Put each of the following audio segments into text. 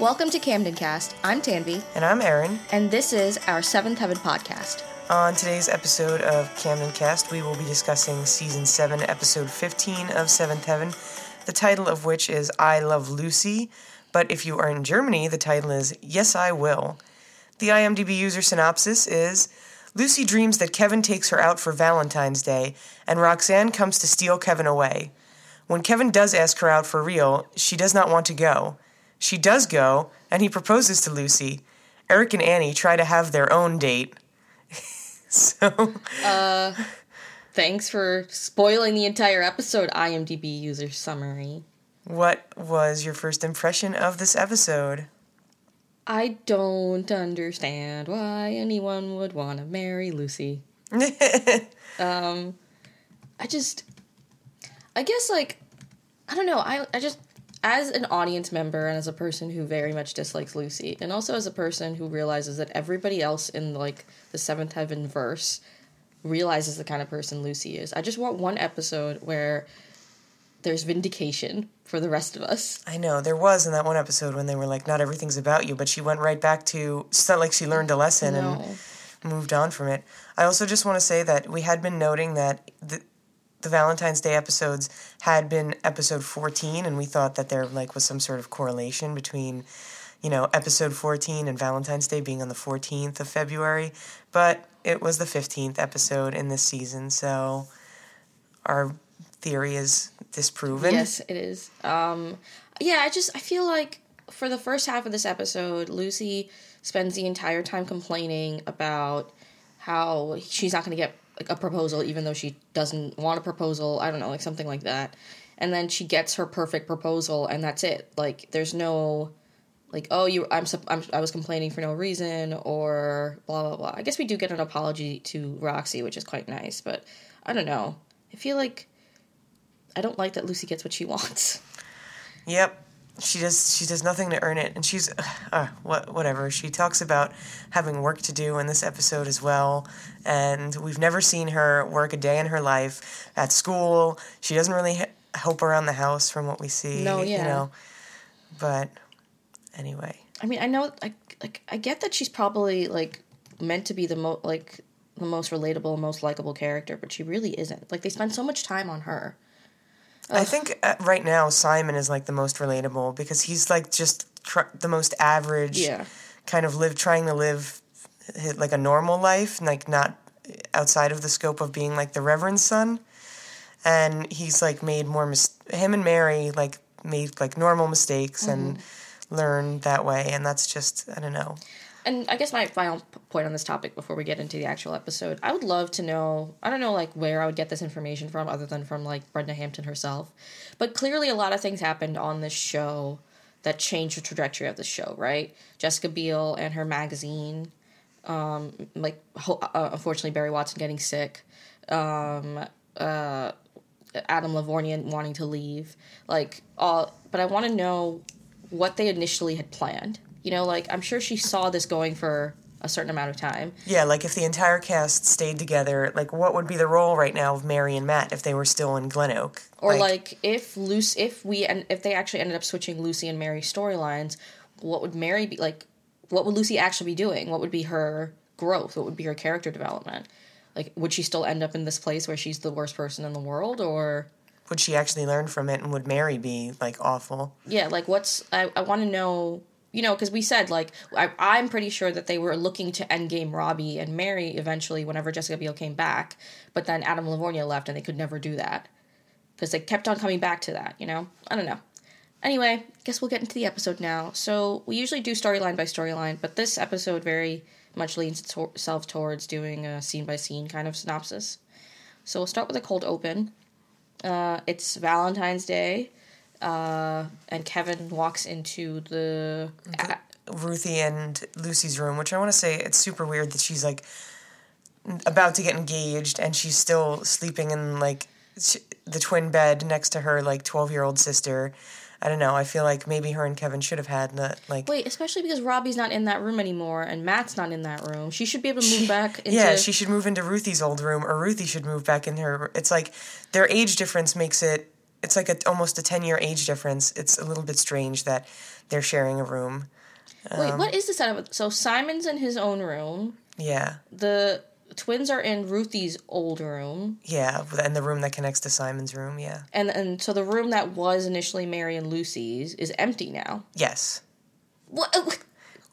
Welcome to Camden Cast. I'm Tanvi, And I'm Aaron. and this is our Seventh Heaven podcast. On today's episode of Camden Cast, we will be discussing season 7, episode 15 of Seventh Heaven, the title of which is I Love Lucy. But if you are in Germany, the title is Yes, I Will. The IMDb user synopsis is Lucy dreams that Kevin takes her out for Valentine's Day, and Roxanne comes to steal Kevin away. When Kevin does ask her out for real, she does not want to go. She does go, and he proposes to Lucy. Eric and Annie try to have their own date. so, Thanks for spoiling the entire episode IMDb user summary. what was your first impression of this episode? I don't understand why anyone would want to marry Lucy. Um, I just, I guess, like, I don't know. I, I just, as an audience member and as a person who very much dislikes Lucy, and also as a person who realizes that everybody else in, like, the Seventh Heaven verse realizes the kind of person Lucy is, I just want one episode where there's vindication for the rest of us. I know there was in that one episode when they were like, "Not everything's about you," but she went right back to. It's not like she learned a lesson No. and moved on from it. I also just want to say that we had been noting that the the Valentine's Day episodes had been episode fourteen, and we thought that there like was some sort of correlation between, you know, episode fourteen and Valentine's Day being on the fourteenth of February, but it was the fifteenth episode in this season, so our theory is disproven. Yes, it is. Um, yeah, I just I feel like for the first half of this episode, Lucy spends the entire time complaining about how she's not going to get like, a proposal, even though she doesn't want a proposal. I don't know, like something like that. And then she gets her perfect proposal, and that's it. Like, there's no like, oh, you, I'm, I'm, I was complaining for no reason, or blah blah blah. I guess we do get an apology to Roxy, which is quite nice, but I don't know. I feel like I don't like that Lucy gets what she wants. Yep. She does. She does nothing to earn it, and she's, uh, what, whatever. She talks about having work to do in this episode as well, and we've never seen her work a day in her life at school. She doesn't really h- help around the house, from what we see. No, You yeah. know, but anyway, I mean, I know, I like, I get that she's probably like meant to be the most like the most relatable, most likable character, but she really isn't. Like, they spend so much time on her. I think uh, right now Simon is like the most relatable because he's like just tr- the most average. Yeah. kind of live trying to live like a normal life like not outside of the scope of being like the reverend's son and he's like made more mis- him and mary like made like normal mistakes and learned that way and that's just i don't know And I guess my final point on this topic before we get into the actual episode, I would love to know. I don't know like where I would get this information from, other than from like Brenda Hampton herself. But clearly, a lot of things happened on this show that changed the trajectory of the show. Right? Jessica Biel and her magazine, um, like ho- uh, unfortunately Barry Watson getting sick, um, uh, Adam LaVorgna wanting to leave, like all. But I want to know what they initially had planned. You know, like I'm sure she saw this going for a certain amount of time. yeah like if the entire cast stayed together like what would be the role right now of mary and matt if they were still in glen oak Or like, if Lucy, if we and if they actually ended up switching Lucy and Mary storylines, what would Mary be like? What would Lucy actually be doing? What would be her growth? What would be her character development? Like, would she still end up in this place where she's the worst person in the world, or would she actually learn from it and would mary be like awful yeah, like what's I I want to know. You know, because we said like I, I'm pretty sure that they were looking to endgame Robbie and Mary eventually whenever Jessica Biel came back, but then Adam LaVorgna left and they could never do that because they kept on coming back to that. You know, I don't know. Anyway, guess we'll get into the episode now. So we usually do storyline by storyline, but this episode very much leans itself towards doing a scene by scene kind of synopsis. So we'll start with a cold open. Uh, it's Valentine's Day, uh, and Kevin walks into the. Ruthie and Lucy's room, which I want to say it's super weird that she's like about to get engaged and she's still sleeping in like the twin bed next to her like 12 year old sister. I don't know. I feel like maybe her and Kevin should have had the like. Wait, especially because Robbie's not in that room anymore, and Matt's not in that room. She should be able to move back into. yeah, she should move into Ruthie's old room, or Ruthie should move back in her. It's like their age difference makes it it's like a, almost a 10 year age difference. It's a little bit strange that they're sharing a room. Wait, um, what is the setup? So Simon's in his own room. Yeah. The twins are in Ruthie's old room, Yeah. And the room that connects to Simon's room. Yeah. and and so the room that was initially Mary and Lucy's is empty now. Yes. What? Uh,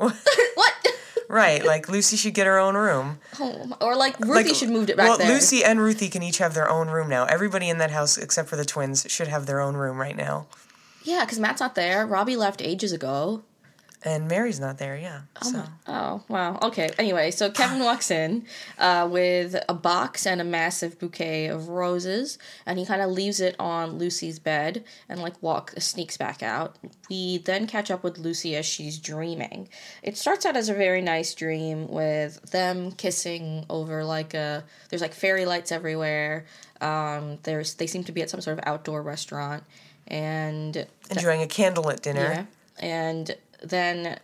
what? Right. Like Lucy should get her own room. Oh, or like Ruthie should move it back well, there. Lucy and Ruthie can each have their own room now. Everybody in that house, except for the twins, should have their own room right now. Yeah, because Matt's not there. Robbie left ages ago. And Mary's not there, yeah. So Oh, wow. Okay. Anyway, so Kevin walks in uh, with a box and a massive bouquet of roses, and he kind of leaves it on Lucy's bed and like walk sneaks back out. We then catch up with Lucy as she's dreaming. It starts out as a very nice dream with them kissing over like a there's like fairy lights everywhere. Um, there's they seem to be at some sort of outdoor restaurant, and enjoying a candlelit dinner. yeah. And then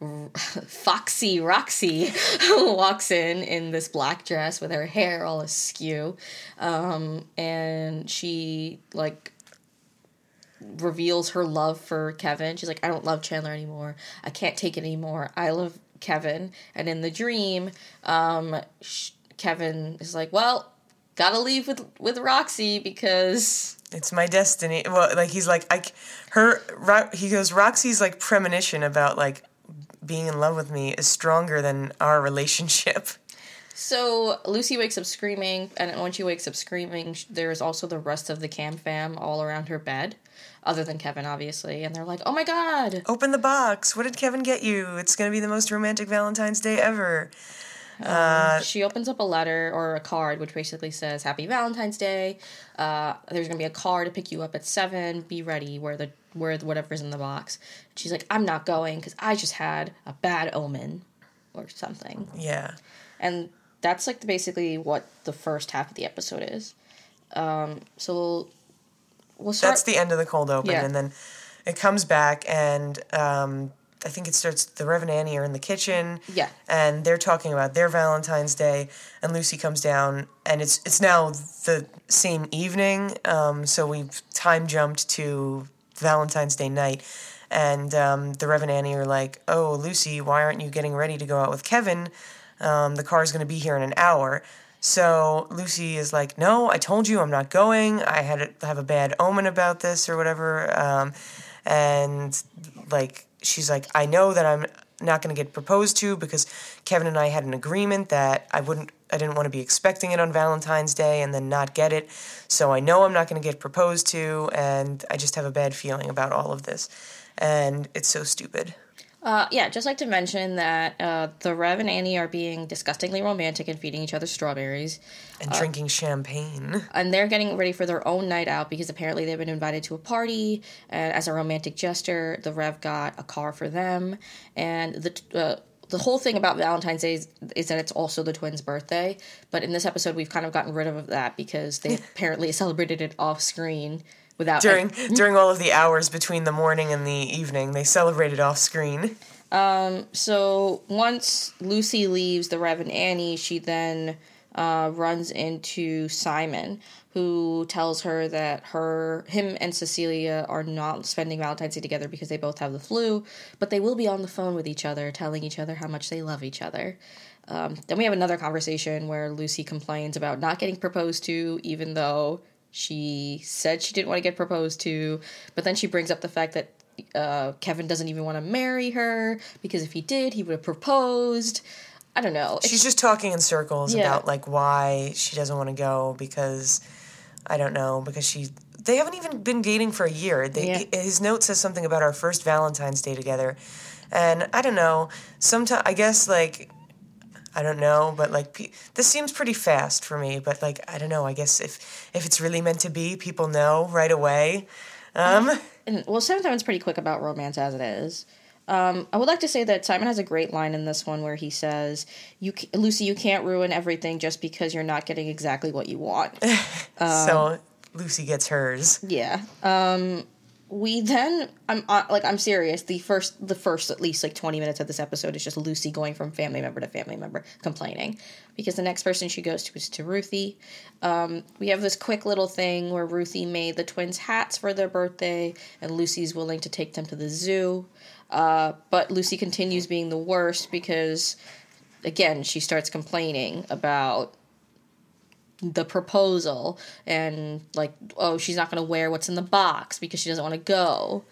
Foxy Roxy walks in in this black dress with her hair all askew. Um, and she, like, reveals her love for Kevin. She's like, I don't love Chandler anymore. I can't take it anymore. I love Kevin. And in the dream, um, Kevin is like, well, gotta leave with with Roxy because It's my destiny. Well, like he's like I, her. Ro- he goes. Roxy's like premonition about like being in love with me is stronger than our relationship. So Lucy wakes up screaming, and when she wakes up screaming, there's also the rest of the Cam fam all around her bed, other than Kevin, obviously, and they're like, "Oh my god!" Open the box. What did Kevin get you? It's gonna be the most romantic Valentine's Day ever. She opens up a letter or a card, which basically says, "Happy Valentine's Day. Uh, there's gonna be a car to pick you up at seven. Be ready. Where the where the, whatever's in the box." She's like, "I'm not going because I just had a bad omen, or something." Yeah. and that's like basically what the first half of the episode is. Um, so we'll, we'll start. That's the end of the cold open, Yeah. and then it comes back, and um, I think it starts. The Rev and Annie are in the kitchen, Yeah. and they're talking about their Valentine's Day, and Lucy comes down, and it's it's now the same evening, um, so we've time jumped to Valentine's Day night, and um, the Rev and Annie are like, "Oh, Lucy, why aren't you getting ready to go out with Kevin? Um, the car's going to be here in an hour." So Lucy is like, "No, I told you I'm not going. I had to have a bad omen about this or whatever." Um, and like she's like, "I know that I'm not going to get proposed to because Kevin and I had an agreement that I wouldn't I didn't want to be expecting it on Valentine's Day and then not get it. So I know I'm not going to get proposed to and I just have a bad feeling about all of this." And it's so stupid. Uh, yeah, just like to mention that uh, the Rev and Annie are being disgustingly romantic and feeding each other strawberries. And drinking champagne. and they're getting ready for their own night out because apparently they've been invited to a party and as a romantic gesture the rev got a car for them and the uh, the whole thing about valentine's day is, is that it's also the twins birthday but in this episode we've kind of gotten rid of that because they apparently celebrated it off screen without During during all of the hours between the morning and the evening, they celebrated off screen. So once Lucy leaves the Rev and Annie, she then uh, runs into Simon, who tells her that her, him, and Cecilia are not spending Valentine's Day together because they both have the flu, but they will be on the phone with each other, telling each other how much they love each other. Um, then we have another conversation where Lucy complains about not getting proposed to, even though she said she didn't want to get proposed to. But then she brings up the fact that uh, Kevin doesn't even want to marry her because if he did, he would have proposed. I don't know. It's- She's just talking in circles Yeah. about like why she doesn't want to go because I don't know because she they haven't even been dating for a year. They, Yeah. His note says something about our first Valentine's Day together, and I don't know. Sometimes I guess like I don't know, but like pe- this seems pretty fast for me. But like I don't know. I guess if if it's really meant to be, people know right away. Um, and, well, Simon's pretty quick about romance as it is. Um, I would like to say that Simon has a great line in this one where he says, "You, Lucy, you can't ruin everything just because you're not getting exactly what you want." so Lucy gets hers. Yeah. Um, we then I'm uh, like I'm serious. The first the first at least like 20 minutes of this episode is just Lucy going from family member to family member complaining because the next person she goes to is to Ruthie. Um, we have this quick little thing where Ruthie made the twins hats for their birthday and Lucy's willing to take them to the zoo. Uh, but Lucy continues being the worst because again she starts complaining about the proposal and like oh she's not going to wear what's in the box because she doesn't want to go.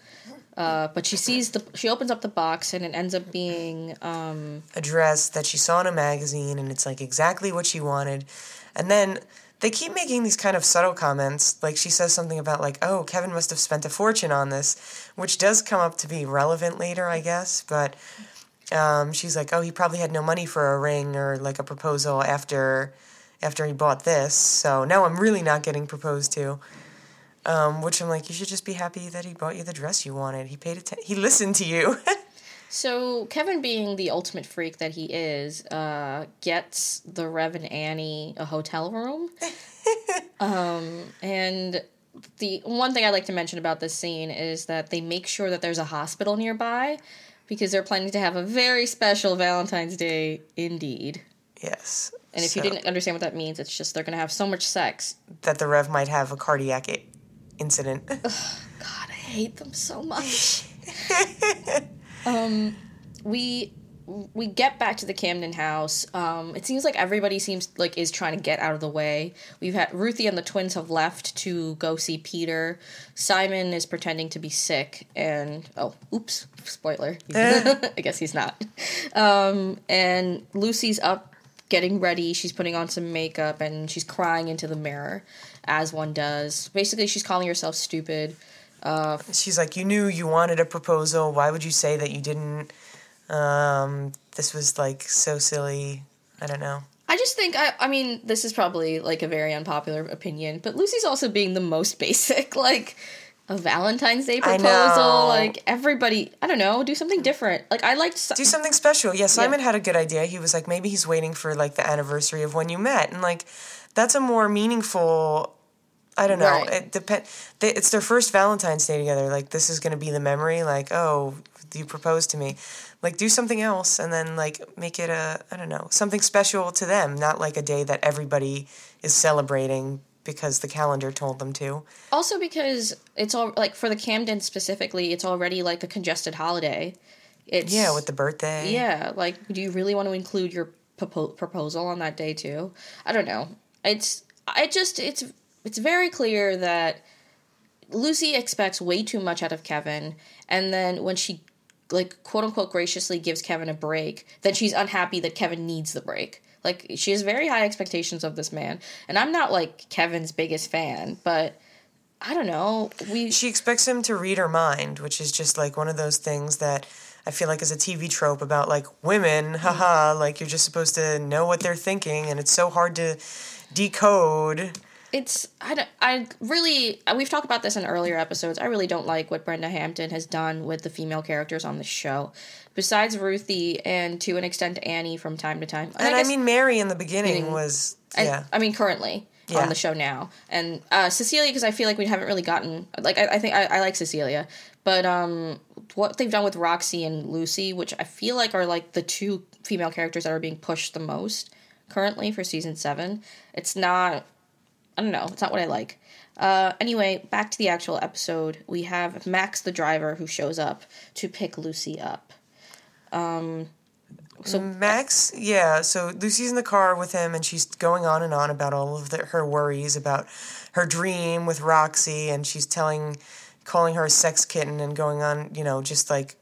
Uh, but she sees the she opens up the box and it ends up being um, a dress that she saw in a magazine and it's like exactly what she wanted. And then they keep making these kind of subtle comments like she says something about like oh kevin must have spent a fortune on this which does come up to be relevant later i guess. But um, she's like oh he probably had no money for a ring or like a proposal after after he bought this. So now I'm really not getting proposed to. Um, which I'm like, you should just be happy that he bought you the dress you wanted. He paid attention. He listened to you. so Kevin, being the ultimate freak that he is, uh, gets the Rev and Annie a hotel room. um, and the one thing I like to mention about this scene is that they make sure that there's a hospital nearby because they're planning to have a very special Valentine's Day indeed. Yes. And if so, you didn't understand what that means, it's just they're going to have so much sex that the Rev might have a cardiac incident. Ugh, God, I hate them so much. um, we we get back to the Camden house. Um, it seems like everybody seems like is trying to get out of the way. We've had Ruthie and the twins have left to go see Peter. Simon is pretending to be sick, and oh, oops, spoiler. I guess he's not. Um, and Lucy's up getting ready. She's putting on some makeup and she's crying into the mirror, as one does. Basically, she's calling herself stupid. Uh, she's like, "You knew you wanted a proposal. Why would you say that you didn't? Um, this was like so silly. I don't know." I just think I I mean this is probably like a very unpopular opinion, but Lucy's also being the most basic. Like a Valentine's Day proposal. Like everybody, I don't know, do something different. Like I liked do something special. Yeah, Simon yeah. had a good idea. He was like, maybe he's waiting for like the anniversary of when you met, and like that's a more meaningful. I don't know. Right. It depend. It's their first Valentine's Day together. Like this is going to be the memory. Like oh, you proposed to me. Like do something else, and then like make it a I don't know something special to them. Not like a day that everybody is celebrating because the calendar told them to. Also because it's all like for the Camden specifically, it's already like a congested holiday. It's Yeah, with the birthday. Yeah, like do you really want to include your propo- proposal on that day too? I don't know. It's I just it's it's very clear that Lucy expects way too much out of Kevin and then when she like quote unquote graciously gives Kevin a break, then she's unhappy that Kevin needs the break. Like she has very high expectations of this man, and I'm not like Kevin's biggest fan, but I don't know. We she expects him to read her mind, which is just like one of those things that I feel like is a TV trope about like women, mm-hmm. haha, like you're just supposed to know what they're thinking, and it's so hard to decode it's I don't, I really we've talked about this in earlier episodes. I really don't like what Brenda Hampton has done with the female characters on the show. Besides Ruthie and to an extent Annie from time to time. And, and I, I, mean Mary in the beginning was yeah. I, I mean currently yeah. on the show now. And uh, Cecilia because I feel like we haven't really gotten like I, I think I, I like Cecilia. But um what they've done with Roxy and Lucy, which I feel like are like the two female characters that are being pushed the most currently for season 7. It's not I don't know. It's not what I like. Uh, anyway, back to the actual episode. We have Max, the driver, who shows up to pick Lucy up. Um, so Max, yeah. So Lucy's in the car with him, and she's going on and on about all of the, her worries about her dream with Roxy, and she's telling, calling her a sex kitten, and going on, you know, just like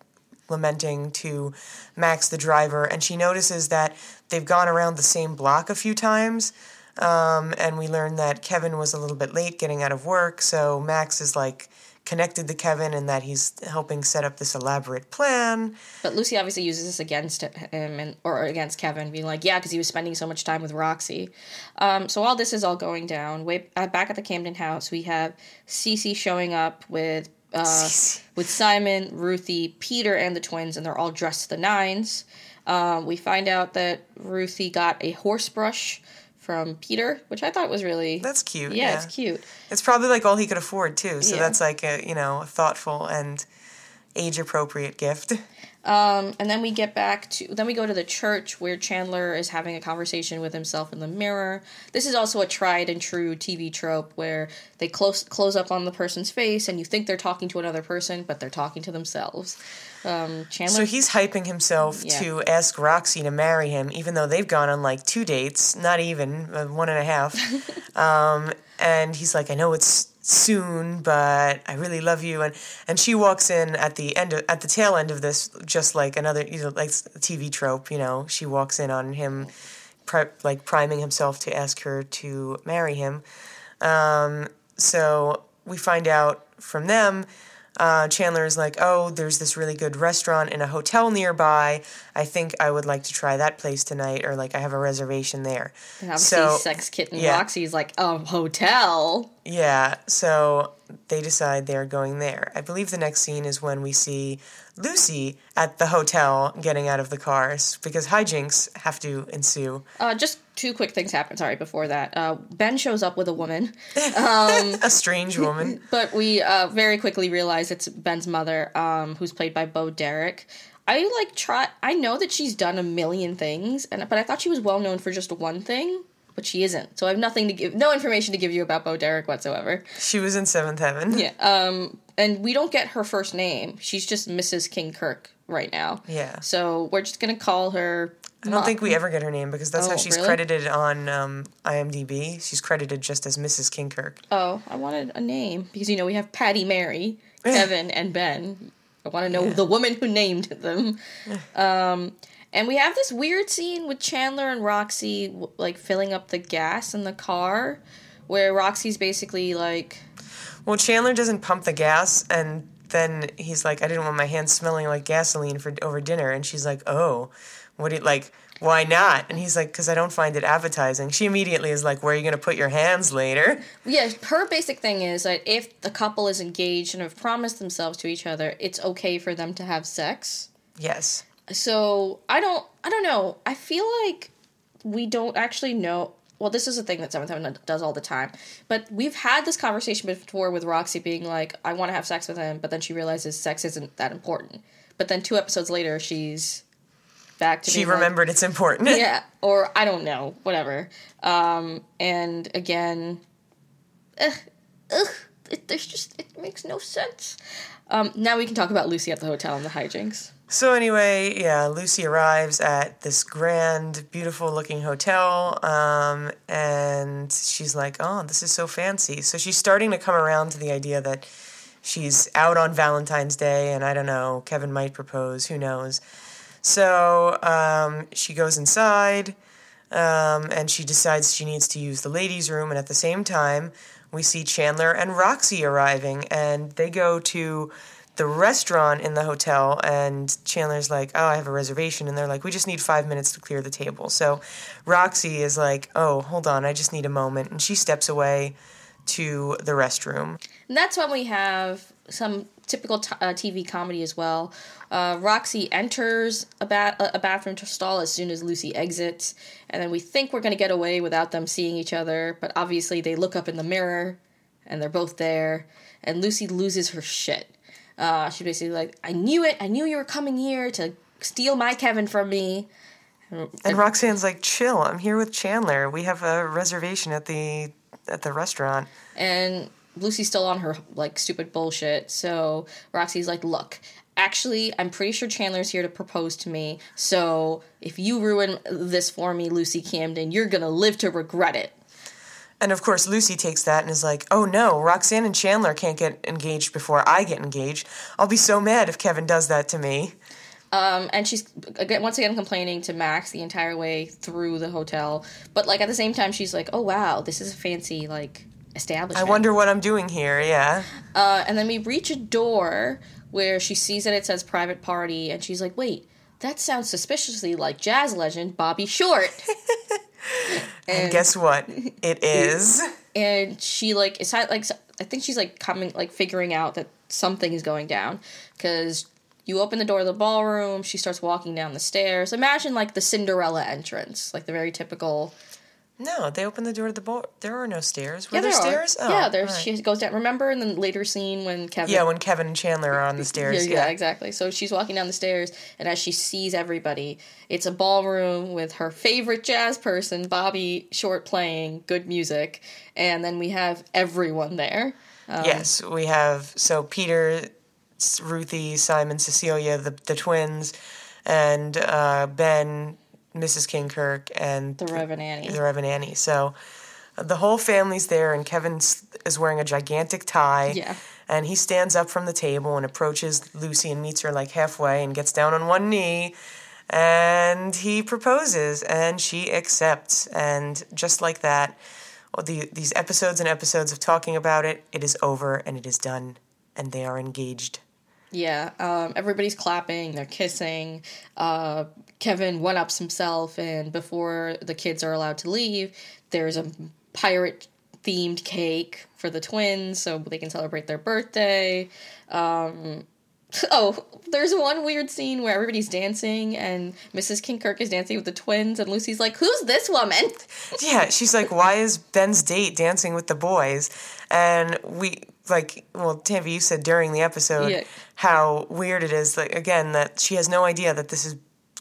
lamenting to Max, the driver, and she notices that they've gone around the same block a few times. Um, and we learned that Kevin was a little bit late getting out of work, so Max is like connected to Kevin and that he's helping set up this elaborate plan. But Lucy obviously uses this against him and or against Kevin, being like, "Yeah, because he was spending so much time with Roxy." Um, so while this is all going down, way uh, back at the Camden house, we have Cece showing up with uh, with Simon, Ruthie, Peter, and the twins, and they're all dressed to the nines. Um, we find out that Ruthie got a horse brush from Peter, which I thought was really That's cute. yeah, Yeah, it's cute. It's probably like all he could afford too. So Yeah. that's like a you know a thoughtful and age appropriate gift. Um, and then we get back to then we go to the church where Chandler is having a conversation with himself in the mirror. This is also a tried and true TV trope where they close close up on the person's face and you think they're talking to another person, but they're talking to themselves. Um, Chandler So he's hyping himself Yeah. to ask Roxy to marry him, even though they've gone on like two dates, not even uh, one and a half. um, and he's like, I know it's soon, but I really love you. And and she walks in at the end of, at the tail end of this, just like another you know like TV trope. You know, she walks in on him, like priming himself to ask her to marry him. Um, so we find out from them. Uh, Chandler is like, oh, there's this really good restaurant in a hotel nearby. I think I would like to try that place tonight, or like I have a reservation there. and obviously so- sex kitten yeah. Roxy's like a hotel. Yeah, so they decide they're going there. I believe the next scene is when we see Lucy at the hotel getting out of the cars because hijinks have to ensue. Uh, just two quick things happen. Sorry, before that, uh, Ben shows up with a woman. A strange woman. But we uh, very quickly realize it's Ben's mother, um, who's played by Bo Derek. I like try. I know that she's done a million things, and but I thought she was well known for just one thing, but she isn't. So I have nothing to give, no information to give you about Bo Derek whatsoever. She was in Seventh Heaven. Yeah. Um, and we don't get her first name. She's just Mrs. Kinkirk right now. Yeah. So we're just gonna call her. I don't think we ever get her name because that's how Oh, she's really? credited on um, IMDb. She's credited just as Mrs. Kinkirk. Oh, I wanted a name because you know we have Patty, Mary, Kevin, and Ben. I want to know the woman who named them. Um, and we have this weird scene with Chandler and Roxy like filling up the gas in the car, where Roxy's basically like, Well, Chandler doesn't pump the gas, and then he's like, "I didn't want my hands smelling like gasoline for over dinner," and she's like, "Oh, what do you like?" Why not? And he's like, because I don't find it appetizing. She immediately is like, where are you going to put your hands later? yeah. Her basic thing is that if the couple is engaged and have promised themselves to each other, it's okay for them to have sex. Yes. So I don't I don't know. I feel like we don't actually know. Well, this is a thing that Seventh Heaven does all the time. But we've had this conversation before with Roxy being like, "I want to have sex with him," but then she realizes sex isn't that important. But then two episodes later, she's back to She being like- remembered it's important. yeah, or I don't know, whatever. Um, and again, ugh, ugh, it, there's just it makes no sense. Um, now we can talk about Lucy at the hotel and the hijinks. So anyway, yeah, Lucy arrives at this grand, beautiful looking hotel, um, and she's like, "Oh, this is so fancy." So she's starting to come around to the idea that she's out on Valentine's Day, and I don't know, Kevin might propose, who knows. So um, she goes inside, um, and she decides she needs to use the ladies' room, and at the same time, we see Chandler and Roxy arriving, and they go to the restaurant in the hotel and Chandler's like, "Oh, I have a reservation." And they're like, "We just need 5 minutes to clear the table." So Roxy is like, "Oh, hold on. I just need a moment." And she steps away to the restroom. And that's when we have some typical t- uh, TV comedy as well. Uh, Roxy enters a, ba- a bathroom stall as soon as Lucy exits, and then we think we're going to get away without them seeing each other, but obviously they look up in the mirror and they're both there, and Lucy loses her shit. Uh, she basically like, I knew it. I knew you were coming here to steal my Kevin from me. And Roxanne's like, "Chill. I'm here with Chandler. We have a reservation at the at the restaurant." and Lucy's still on her like stupid bullshit. So Roxy's like, "Look, actually, I'm pretty sure Chandler's here to propose to me. So if you ruin this for me, Lucy Camden, you're gonna live to regret it." And of course, Lucy takes that and is like, "Oh no, Roxanne and Chandler can't get engaged before I get engaged. I'll be so mad if Kevin does that to me." Um, and she's again once again complaining to Max the entire way through the hotel. But like at the same time, she's like, "Oh wow, this is a fancy like I wonder what I'm doing here. Yeah. Uh, and then we reach a door where she sees that it says private party, and she's like, wait, that sounds suspiciously like jazz legend Bobby Short. And guess what? It is. and she like is like I think she's like coming like figuring out that something is going down because you open the door of the ballroom. She starts walking down the stairs. Imagine like the Cinderella entrance, like the very typical No, they open the door to the boat. There are no stairs. Were Yeah, there, there stairs? Are. yeah, there's. all right. She goes down. Remember in the later scene when Kevin? Yeah, when Kevin and Chandler are on the stairs. Yeah, yeah, exactly. So she's walking down the stairs, and as she sees everybody, it's a ballroom with her favorite jazz person, Bobby Short, playing good music, and then we have everyone there. Um, yes, we have so Peter, Ruthie, Simon, Cecilia, the the twins, and uh, Ben, Mrs. Kinkirk, and The Reverend Annie. the Reverend Annie. So uh, the whole family's there, and Kevin is wearing a gigantic tie. Yeah. And he stands up from the table and approaches Lucy and meets her like halfway and gets down on one knee. And he proposes, and she accepts. And just like that, well, the, these episodes and episodes of talking about it, it is over and it is done, and they are engaged. Yeah, um, everybody's clapping, they're kissing. Uh, Kevin one ups himself, and before the kids are allowed to leave, there's a pirate themed cake for the twins so they can celebrate their birthday. Um, oh, there's one weird scene where everybody's dancing, and Mrs. Kinkirk is dancing with the twins, and Lucy's like, Who's this woman? Yeah, she's like, why is Ben's date dancing with the boys? And we like, well, Tanvi, you said during the episode Yeah. how weird it is. Like again, that she has no idea that this is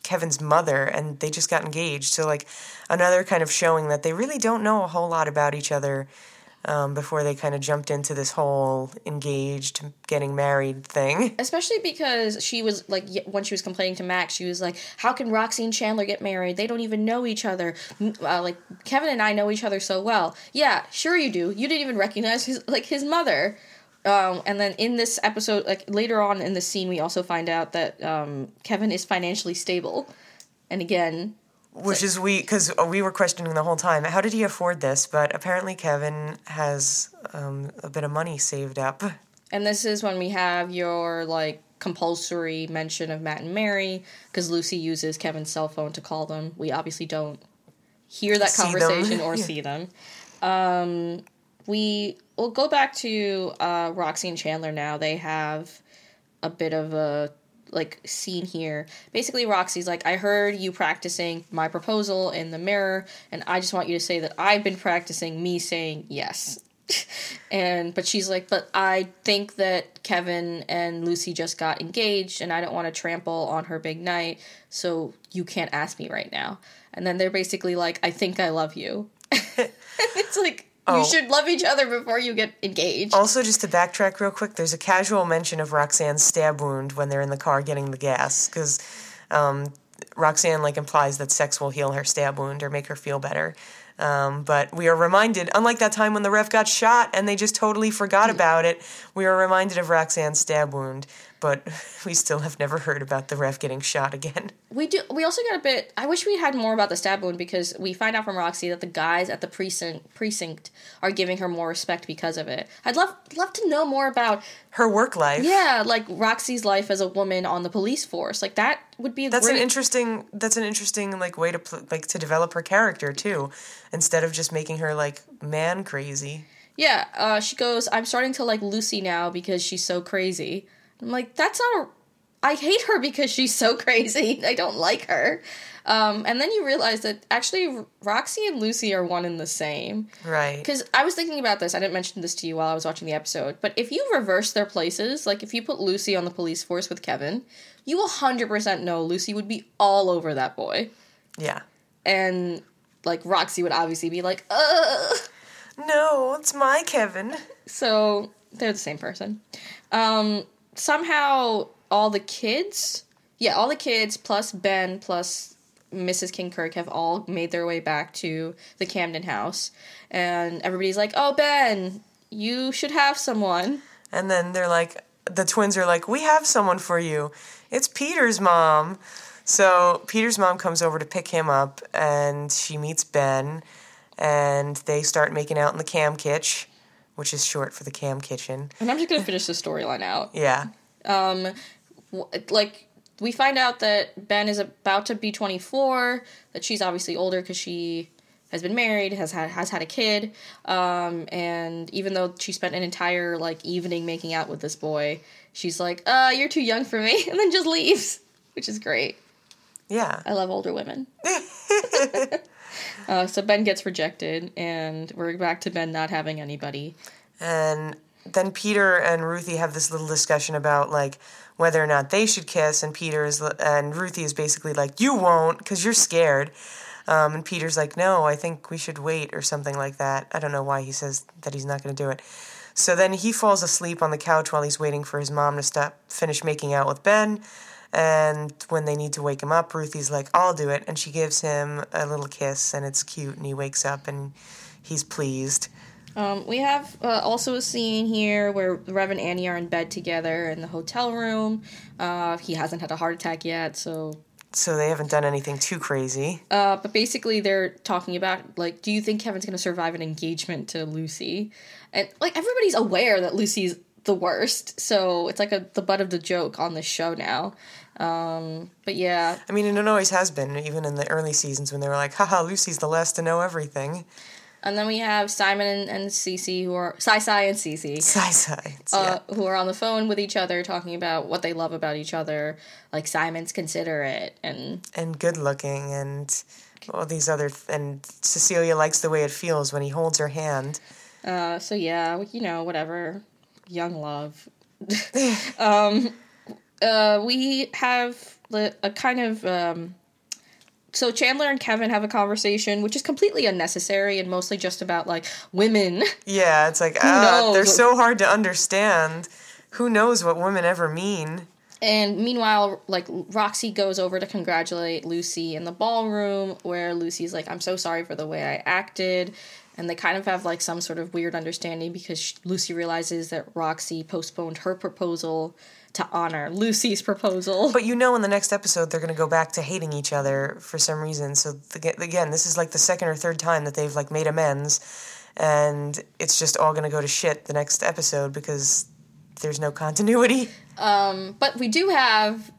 Kevin's mother, and they just got engaged. So like, another kind of showing that they really don't know a whole lot about each other. Um, before they kind of jumped into this whole engaged, getting married thing. Especially because she was like, when she was complaining to Max, she was like, "How can Roxy and Chandler get married? They don't even know each other. Uh, like Kevin and I know each other so well. Yeah, sure you do. You didn't even recognize his like his mother." Um, and then in this episode, like later on in the scene, we also find out that um, Kevin is financially stable. And again, Which is we because we were questioning the whole time how did he afford this? But apparently Kevin has um, a bit of money saved up. And this is when we have your like compulsory mention of Matt and Mary because Lucy uses Kevin's cell phone to call them. We obviously don't hear that See conversation or Yeah. see them. Um, we will go back to uh, Roxy and Chandler now. They have a bit of a like scene here. Basically, Roxy's like, I heard you practicing my proposal in the mirror, and I just want you to say that I've been practicing me saying yes. and but she's like, but I think that Kevin and Lucy just got engaged, and I don't want to trample on her big night, so you can't ask me right now. And then they're basically like, I think I love you. it's like Oh. you should love each other before you get engaged. Also, just to backtrack real quick, there's a casual mention of Roxanne's stab wound when they're in the car getting the gas because um, Roxanne like implies that sex will heal her stab wound or make her feel better. Um, but we are reminded, unlike that time when the Rev got shot and they just totally forgot about it, we are reminded of Roxanne's stab wound. But we still have never heard about the Rev getting shot again. We do. We also got a bit. I wish we had more about the stab wound because we find out from Roxy that the guys at the precinct precinct are giving her more respect because of it. I'd love love to know more about Her work life. yeah, like Roxy's life as a woman on the police force. Like that would be That's great. an interesting. That's an interesting like way to pl- like to develop her character too, instead of just making her like man crazy. yeah, uh, she goes. I'm starting to like Lucy now because she's so crazy. I'm like, that's not. A, I hate her because she's so crazy. I don't like her. Um, and then you realize that actually Roxy and Lucy are one and the same. Right. Because I was thinking about this, I didn't mention this to you while I was watching the episode, but if you reverse their places, like if you put Lucy on the police force with Kevin, you 100% know Lucy would be all over that boy. Yeah. And, like, Roxy would obviously be like, ugh. No, it's my Kevin. So, they're the same person. Um, somehow, all the kids, yeah, all the kids plus Ben plus Mrs. Kinkirk have all made their way back to the Camden house. And everybody's like, oh, Ben, you should have someone. And then they're like, the twins are like, we have someone for you. It's Peter's mom. So Peter's mom comes over to pick him up, and she meets Ben, and they start making out in the cam kitch, which is short for the cam kitchen. And I'm just gonna finish the storyline out. Yeah. Um, like we find out that Ben is about to be 24. That she's obviously older because she has been married, has had has had a kid. Um, and even though she spent an entire like evening making out with this boy, she's like, "Uh, you're too young for me," and then just leaves, which is great. Yeah. I love older women. uh, so Ben gets rejected, and we're back to Ben not having anybody. And then Peter and Ruthie have this little discussion about like whether or not they should kiss, and Peter is and Ruthie is basically like, "You won't, because you're scared." Um, and Peter's like, "No, I think we should wait," or something like that. I don't know why he says that he's not going to do it. So then he falls asleep on the couch while he's waiting for his mom to stop finish making out with Ben. And when they need to wake him up, Ruthie's like, I'll do it. And she gives him a little kiss, and it's cute. And he wakes up and he's pleased. Um, we have uh, also a scene here where Rev and Annie are in bed together in the hotel room. Uh, he hasn't had a heart attack yet, so. So they haven't done anything too crazy. Uh, but basically, they're talking about like, do you think Kevin's gonna survive an engagement to Lucy? And like everybody's aware that Lucy's the worst, so it's like a the butt of the joke on the show now. Um, but yeah, I mean, and it always has been, even in the early seasons when they were like, haha, Lucy's the last to know everything. And then we have Simon and, and Cece who are Sai Sai and Cece. Sai Sai. Uh, who are on the phone with each other talking about what they love about each other. Like Simon's considerate and and good looking and all these other th- and Cecilia likes the way it feels when he holds her hand. Uh, so yeah, you know, whatever. Young love. um, uh, we have a kind of um, so Chandler and Kevin have a conversation, which is completely unnecessary and mostly just about like women. Yeah, it's like ah, they're so hard to understand. Who knows what women ever mean? And meanwhile, like Roxy goes over to congratulate Lucy in the ballroom, where Lucy's like, "I'm so sorry for the way I acted," and they kind of have like some sort of weird understanding because Lucy realizes that Roxy postponed her proposal to honor Lucy's proposal. But you know, in the next episode, they're going to go back to hating each other for some reason. So again, this is like the second or third time that they've like made amends, and it's just all going to go to shit the next episode because there's no continuity. Um, but we do have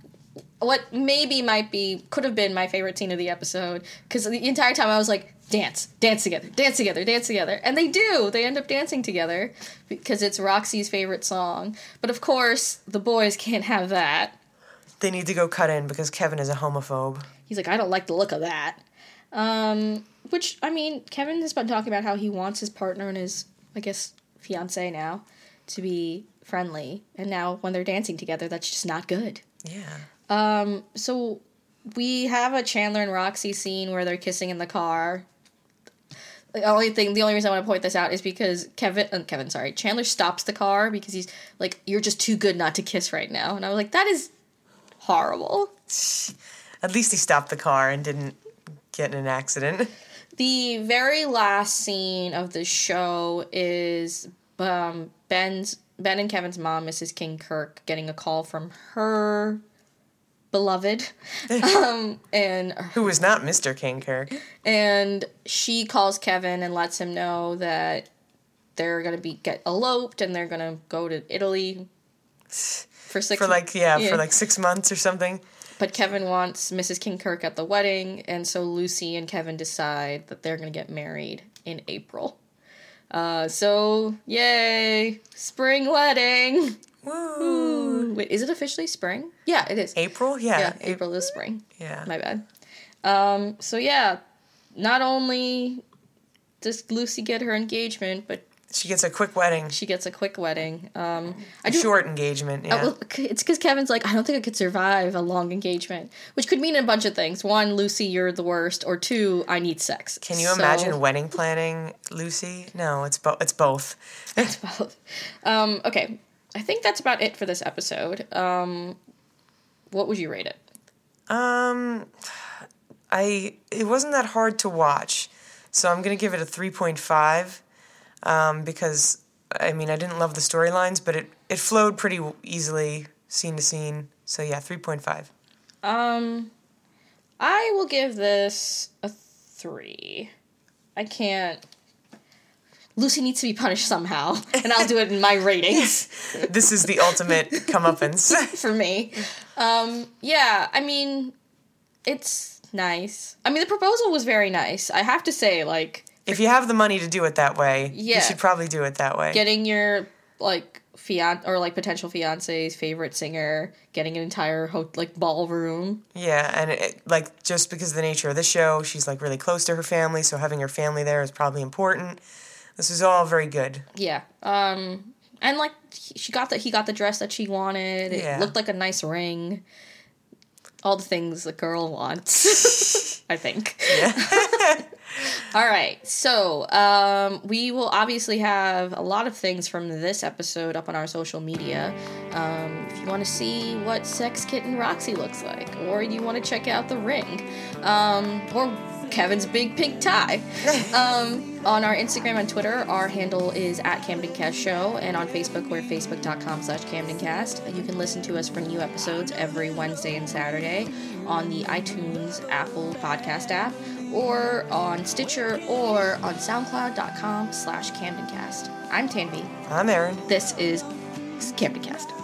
what maybe might be could have been my favorite scene of the episode because the entire time I was like, dance, dance together, dance together, dance together, and they do. They end up dancing together because it's Roxy's favorite song. But of course, the boys can't have that. They need to go cut in because Kevin is a homophobe. He's like, I don't like the look of that. Um, which I mean, Kevin has been talking about how he wants his partner and his, I guess, fiance now to be friendly, and now when they're dancing together, that's just not good. Yeah. Um. So we have a Chandler and Roxy scene where they're kissing in the car. The only thing, the only reason I want to point this out is because Kevin, uh, Kevin, sorry, Chandler stops the car because he's like, "You're just too good not to kiss right now," and I was like, "That is horrible." At least he stopped the car and didn't get in an accident. The very last scene of the show is um, Ben's Ben and Kevin's mom, Mrs. Kinkirk, getting a call from her beloved, um, and who is not Mr. Kinkirk, and she calls Kevin and lets him know that they're gonna be get eloped and they're gonna go to Italy for six for like yeah, yeah. for like six months or something. But Kevin wants Mrs. Kinkirk at the wedding, and so Lucy and Kevin decide that they're gonna get married in April. Uh, so yay, spring wedding. Woo. Wait, is it officially spring? Yeah, it is. April? Yeah. Yeah, April is spring. Yeah. My bad. Um, so yeah, not only does Lucy get her engagement, but she gets a quick wedding. She gets a quick wedding. Um, a do, short engagement. Yeah. Uh, it's because Kevin's like, I don't think I could survive a long engagement, which could mean a bunch of things. One, Lucy, you're the worst, or two, I need sex. Can you so, imagine wedding planning, Lucy? No, it's both. It's both. it's both. Um, okay, I think that's about it for this episode. Um, what would you rate it? Um, I it wasn't that hard to watch, so I'm gonna give it a three point five um, because I mean I didn't love the storylines, but it it flowed pretty easily scene to scene. So yeah, three point five. Um, I will give this a three. I can't. Lucy needs to be punished somehow, and I'll do it in my ratings. this is the ultimate comeuppance for me. Um, yeah, I mean, it's nice. I mean, the proposal was very nice. I have to say, like, if you have the money to do it that way, yeah. you should probably do it that way. Getting your like fian or like potential fiance's favorite singer getting an entire ho- like ballroom. Yeah, and it, like just because of the nature of the show, she's like really close to her family, so having her family there is probably important. This is all very good. Yeah. Um and like she got the he got the dress that she wanted. It Yeah. looked like a nice ring. All the things a girl wants. I think. Yeah. All right. So, um, we will obviously have a lot of things from this episode up on our social media. Um, if you want to see what Sex Kitten Roxy looks like, or you want to check out the ring, um, or Kevin's big pink tie. on our Instagram and Twitter, our handle is at CamdenCast Show, and on Facebook, we're facebook.com slash CamdenCast. And you can listen to us for new episodes every Wednesday and Saturday on the iTunes Apple Podcast app, or on Stitcher, or on SoundCloud.com slash CamdenCast. I'm Tanvi. I'm Aaron. This is CamdenCast.